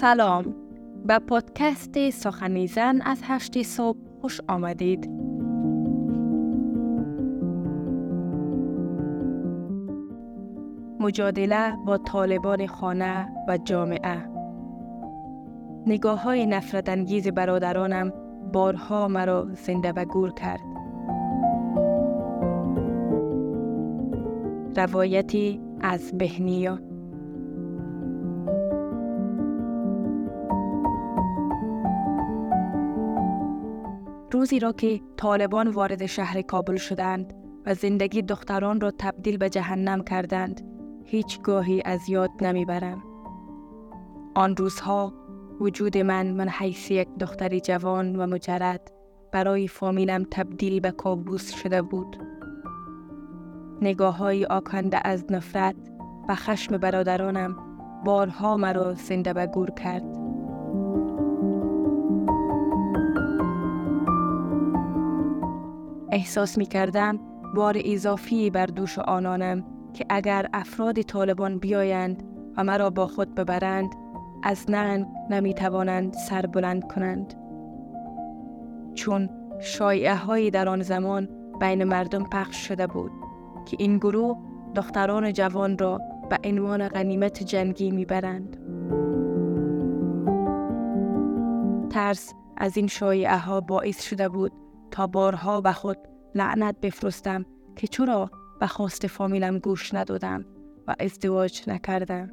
سلام. به پادکست سخنیزن از هشت صبح خوش آمدید. مجادله با طالبان خانه و جامعه. نگاه های نفرت انگیز برادرانم بارها مرا زنده و گور کرد. روایتی از بهنیا. روزی را که طالبان وارد شهر کابل شدند و زندگی دختران را تبدیل به جهنم کردند هیچ گاهی از یاد نمی‌برم. آن روزها وجود من من حیث یک دختری جوان و مجرد برای فامیلم تبدیل به کابوس شده بود. نگاه های آکنده از نفرت و خشم برادرانم بارها مرا زنده به گور کرد. احساس می کردم بار اضافی بر دوش آنانم که اگر افراد طالبان بیایند و مرا با خود ببرند از ننگ نمی توانند سر بلند کنند چون شایعه هایی در آن زمان بین مردم پخش شده بود که این گروه دختران جوان را به عنوان غنیمت جنگی می‌برند. ترس از این شایعه ها باعث شده بود تا بارها به خود لعنت بفرستم که چرا به خواست فامیلم گوش ندادم و ازدواج نکردم.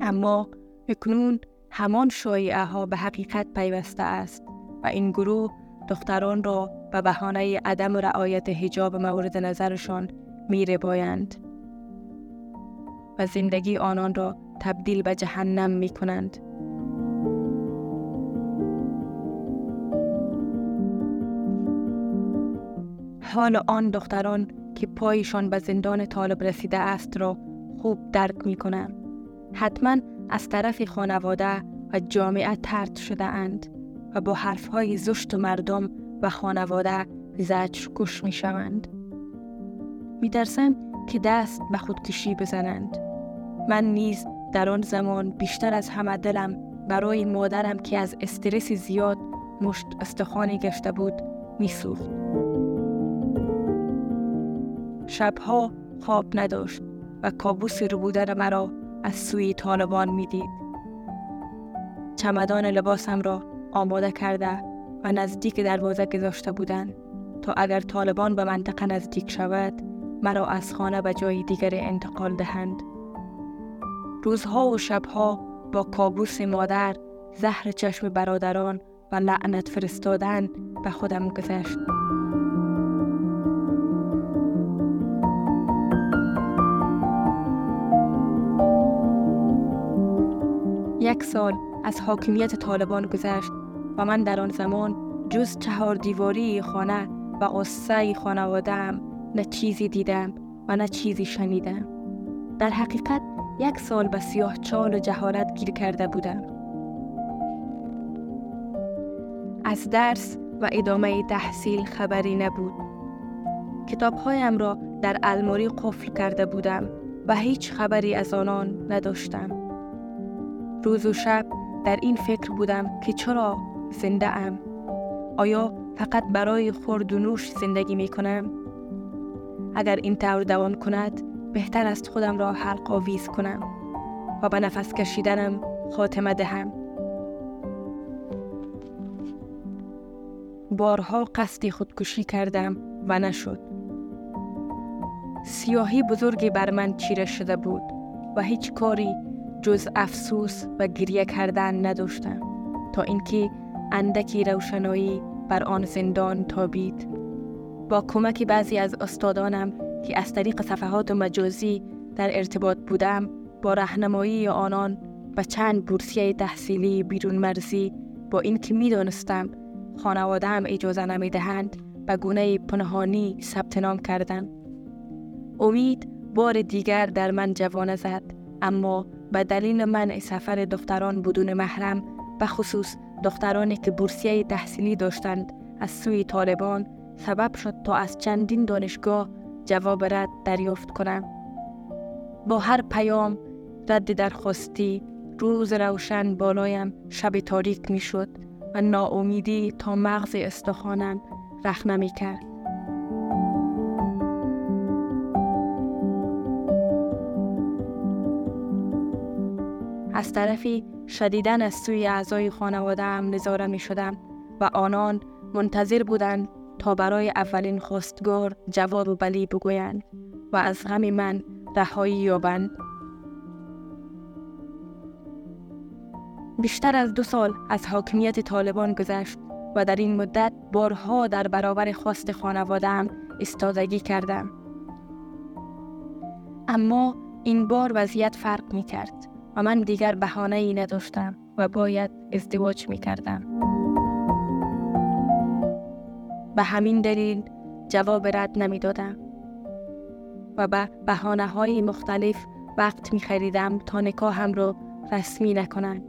اما اکنون همان شایعه ها به حقیقت پیوسته است و این گروه دختران را به بهانه عدم رعایت حجاب مورد نظرشان میره بایند و زندگی آنان را تبدیل به جهنم می کنند. حال آن دختران که پایشان به زندان طالب رسیده است را خوب درک می کنم. حتما از طرف خانواده و جامعه ترد شده اند و با حرفهای زشت مردم و خانواده زجر کش می شوند. می که دست به خودکشی بزنند. من نیز در آن زمان بیشتر از همه دلم برای مادرم که از استرس زیاد مشت استخوانی گشته بود می سوخت. شبها خواب نداشت و کابوس رو بودن مرا از سوی طالبان می‌دید. چمدان لباسم را آماده کرده و نزدیک دروازه گذاشته بودند تا اگر طالبان به منطقه نزدیک شود مرا از خانه به جای دیگر انتقال دهند. روزها و شبها با کابوس مادر زهر چشم برادران و لعنت فرستادن به خودم گذشت. یک سال از حاکمیت طالبان گذشت و من در آن زمان جز چهار دیواری خانه و قصه خانوادم نه چیزی دیدم و نه چیزی شنیدم. در حقیقت یک سال به سیاه چال و جهالت گیر کرده بودم. از درس و ادامه تحصیل خبری نبود. کتابهایم را در الماری قفل کرده بودم و هیچ خبری از آنان نداشتم. روز و شب در این فکر بودم که چرا زنده ام؟ آیا فقط برای خورد و نوش زندگی می کنم؟ اگر این طور دوام کند بهتر است خودم را حلق آویز کنم و به نفس کشیدنم خاتمه دهم. بارها قصدی خودکشی کردم و نشد. سیاهی بزرگی بر من چیره شده بود و هیچ کاری جز افسوس و گریه کردن نداشتم تا اینکه اندکی روشنایی بر آن زندان تابید با کمک بعضی از استادانم که از طریق صفحات مجازی در ارتباط بودم با رهنمایی آنان و چند بورسیه تحصیلی بیرون مرزی با اینکه می‌دانستم خانواده هم اجازه نمی‌دهند به گونه پنهانی ثبت نام کردم امید بار دیگر در من جوانه زد اما به دلیل منع سفر دختران بدون محرم به خصوص دخترانی که بورسیه تحصیلی داشتند از سوی طالبان سبب شد تا از چندین دانشگاه جواب رد دریافت کنم با هر پیام رد درخواستی روز روشن بالایم شب تاریک می شد و ناامیدی تا مغز استخوانم رخ نمی کرد. از طرفی شدیدن از سوی اعضای خانواده هم نظاره می شدم و آنان منتظر بودند تا برای اولین خواستگار جواب بلی بگویند و از غم من رهایی یابند بیشتر از دو سال از حاکمیت طالبان گذشت و در این مدت بارها در برابر خواست خانوادم استادگی کردم. اما این بار وضعیت فرق می کرد و من دیگر بهانه ای نداشتم و باید ازدواج می کردم. به همین دلیل جواب رد نمی دادم و به بحانه های مختلف وقت می خریدم تا نکاهم را رسمی نکنند.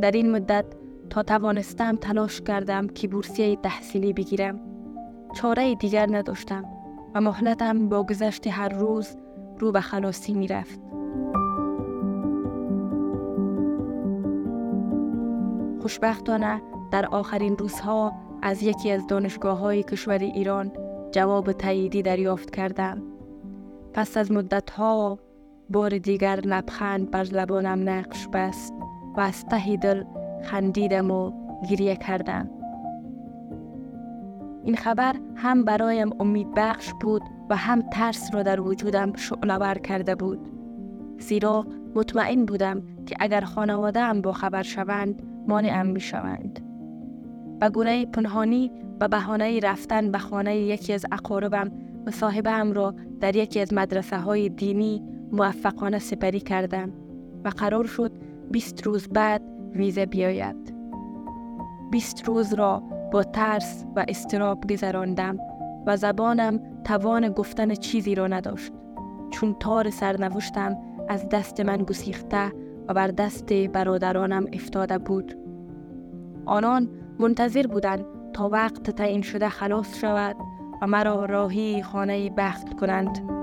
در این مدت تا توانستم تلاش کردم که بورسیه تحصیلی بگیرم. چاره دیگر نداشتم و مهلتم با گذشت هر روز رو به خلاصی می رفت. خوشبختانه در آخرین روزها از یکی از دانشگاه های کشور ایران جواب تاییدی دریافت کردم. پس از مدت ها بار دیگر لبخند بر لبانم نقش بست و از ته دل خندیدم و گریه کردم. این خبر هم برایم امید بخش بود و هم ترس را در وجودم شعلور کرده بود. زیرا مطمئن بودم که اگر خانواده هم با خبر شوند مانعم می شوند و گونه پنهانی و بهانه رفتن به خانه یکی از اقاربم مصاحبه را در یکی از مدرسه های دینی موفقانه سپری کردم و قرار شد 20 روز بعد ویزه بیاید. 20 روز را با ترس و استراب گذراندم و زبانم توان گفتن چیزی را نداشت چون تار سرنوشتم از دست من گسیخته و بر دست برادرانم افتاده بود آنان منتظر بودند تا وقت تعیین شده خلاص شود و مرا راهی خانه بخت کنند.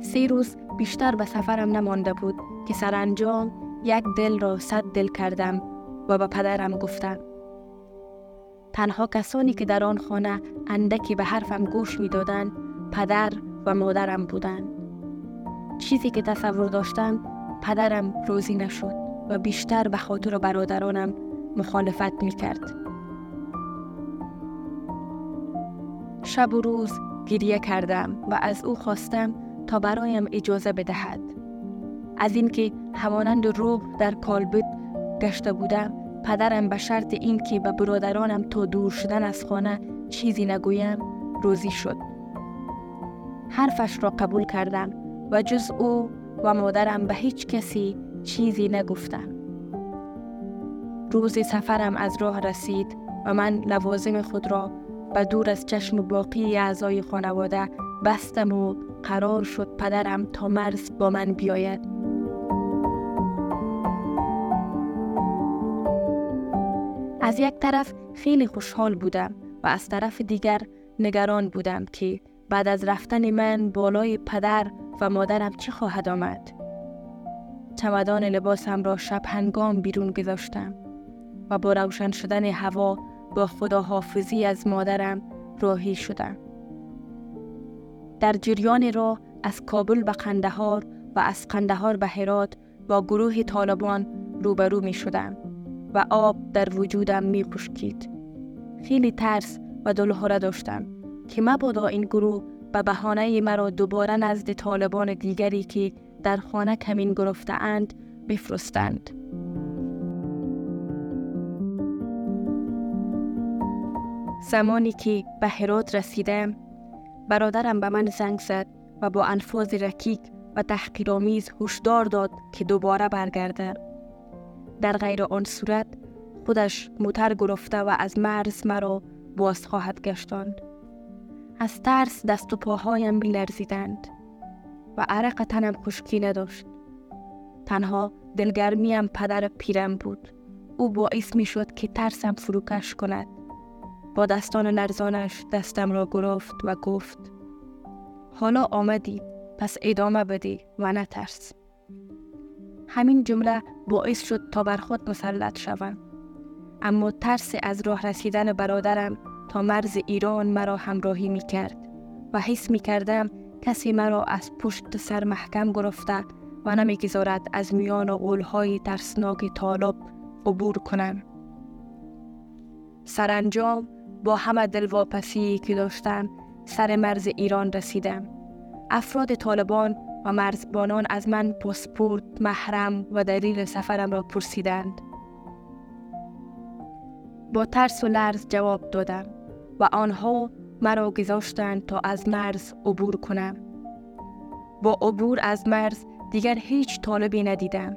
سه روز بیشتر به سفرم نمانده بود که سرانجام یک دل را صد دل کردم و به پدرم گفتم تنها کسانی که در آن خانه اندکی به حرفم گوش می‌دادند پدر و مادرم بودند. چیزی که تصور داشتم پدرم روزی نشد و بیشتر به خاطر برادرانم مخالفت می کرد. شب و روز گریه کردم و از او خواستم تا برایم اجازه بدهد از اینکه همانند روح در کالبد گشته بودم پدرم به شرط اینکه به برادرانم تا دور شدن از خانه چیزی نگویم روزی شد حرفش را قبول کردم و جز او و مادرم به هیچ کسی چیزی نگفتم. روز سفرم از راه رسید و من لوازم خود را به دور از چشم باقی اعضای خانواده بستم و قرار شد پدرم تا مرز با من بیاید. از یک طرف خیلی خوشحال بودم و از طرف دیگر نگران بودم که بعد از رفتن من بالای پدر و مادرم چه خواهد آمد چمدان لباسم را شب هنگام بیرون گذاشتم و با روشن شدن هوا با خداحافظی از مادرم راهی شدم در جریان را از کابل به قندهار و از قندهار به هرات با گروه طالبان روبرو می شدم و آب در وجودم می پشکید. خیلی ترس و دلهوره داشتم که مبادا این گروه به بهانه مرا دوباره نزد طالبان دیگری که در خانه کمین گرفته اند بفرستند. زمانی که به هرات رسیدم برادرم به من زنگ زد و با انفاظ رکیک و تحقیرآمیز هشدار داد که دوباره برگرده در غیر آن صورت خودش موتر گرفته و از مرز مرا باز خواهد گشتاند از ترس دست و پاهایم لرزیدند و عرق تنم خشکی نداشت. تنها دلگرمیم پدر پیرم بود. او باعث می شد که ترسم فروکش کند. با دستان لرزانش دستم را گرفت و گفت حالا آمدی پس ادامه بدی و نترس همین جمله باعث شد تا بر خود مسلط شوم. اما ترس از راه رسیدن برادرم مرز ایران مرا همراهی می کرد و حس می کردم کسی مرا از پشت سر محکم گرفته و نمی‌گذارد از میان غولهای ترسناک طالب عبور کنم. سرانجام با همه دلواپسی که داشتم سر مرز ایران رسیدم. افراد طالبان و مرزبانان از من پاسپورت محرم و دلیل سفرم را پرسیدند. با ترس و لرز جواب دادم. و آنها مرا گذاشتند تا از مرز عبور کنم. با عبور از مرز دیگر هیچ طالبی ندیدم.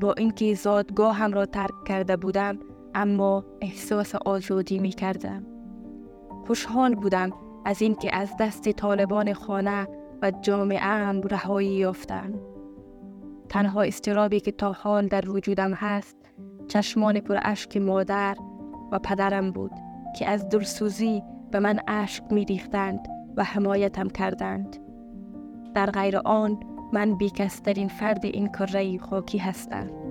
با اینکه زادگاهم را ترک کرده بودم اما احساس آزادی می کردم خوشحال بودم از اینکه از دست طالبان خانه و جامعه هم رهایی یافتم تنها استرابی که تا حال در وجودم هست چشمان پر اشک مادر و پدرم بود. که از دلسوزی به من اشک می ریختند و حمایتم کردند. در غیر آن من بیکسترین فرد این کره خاکی هستم.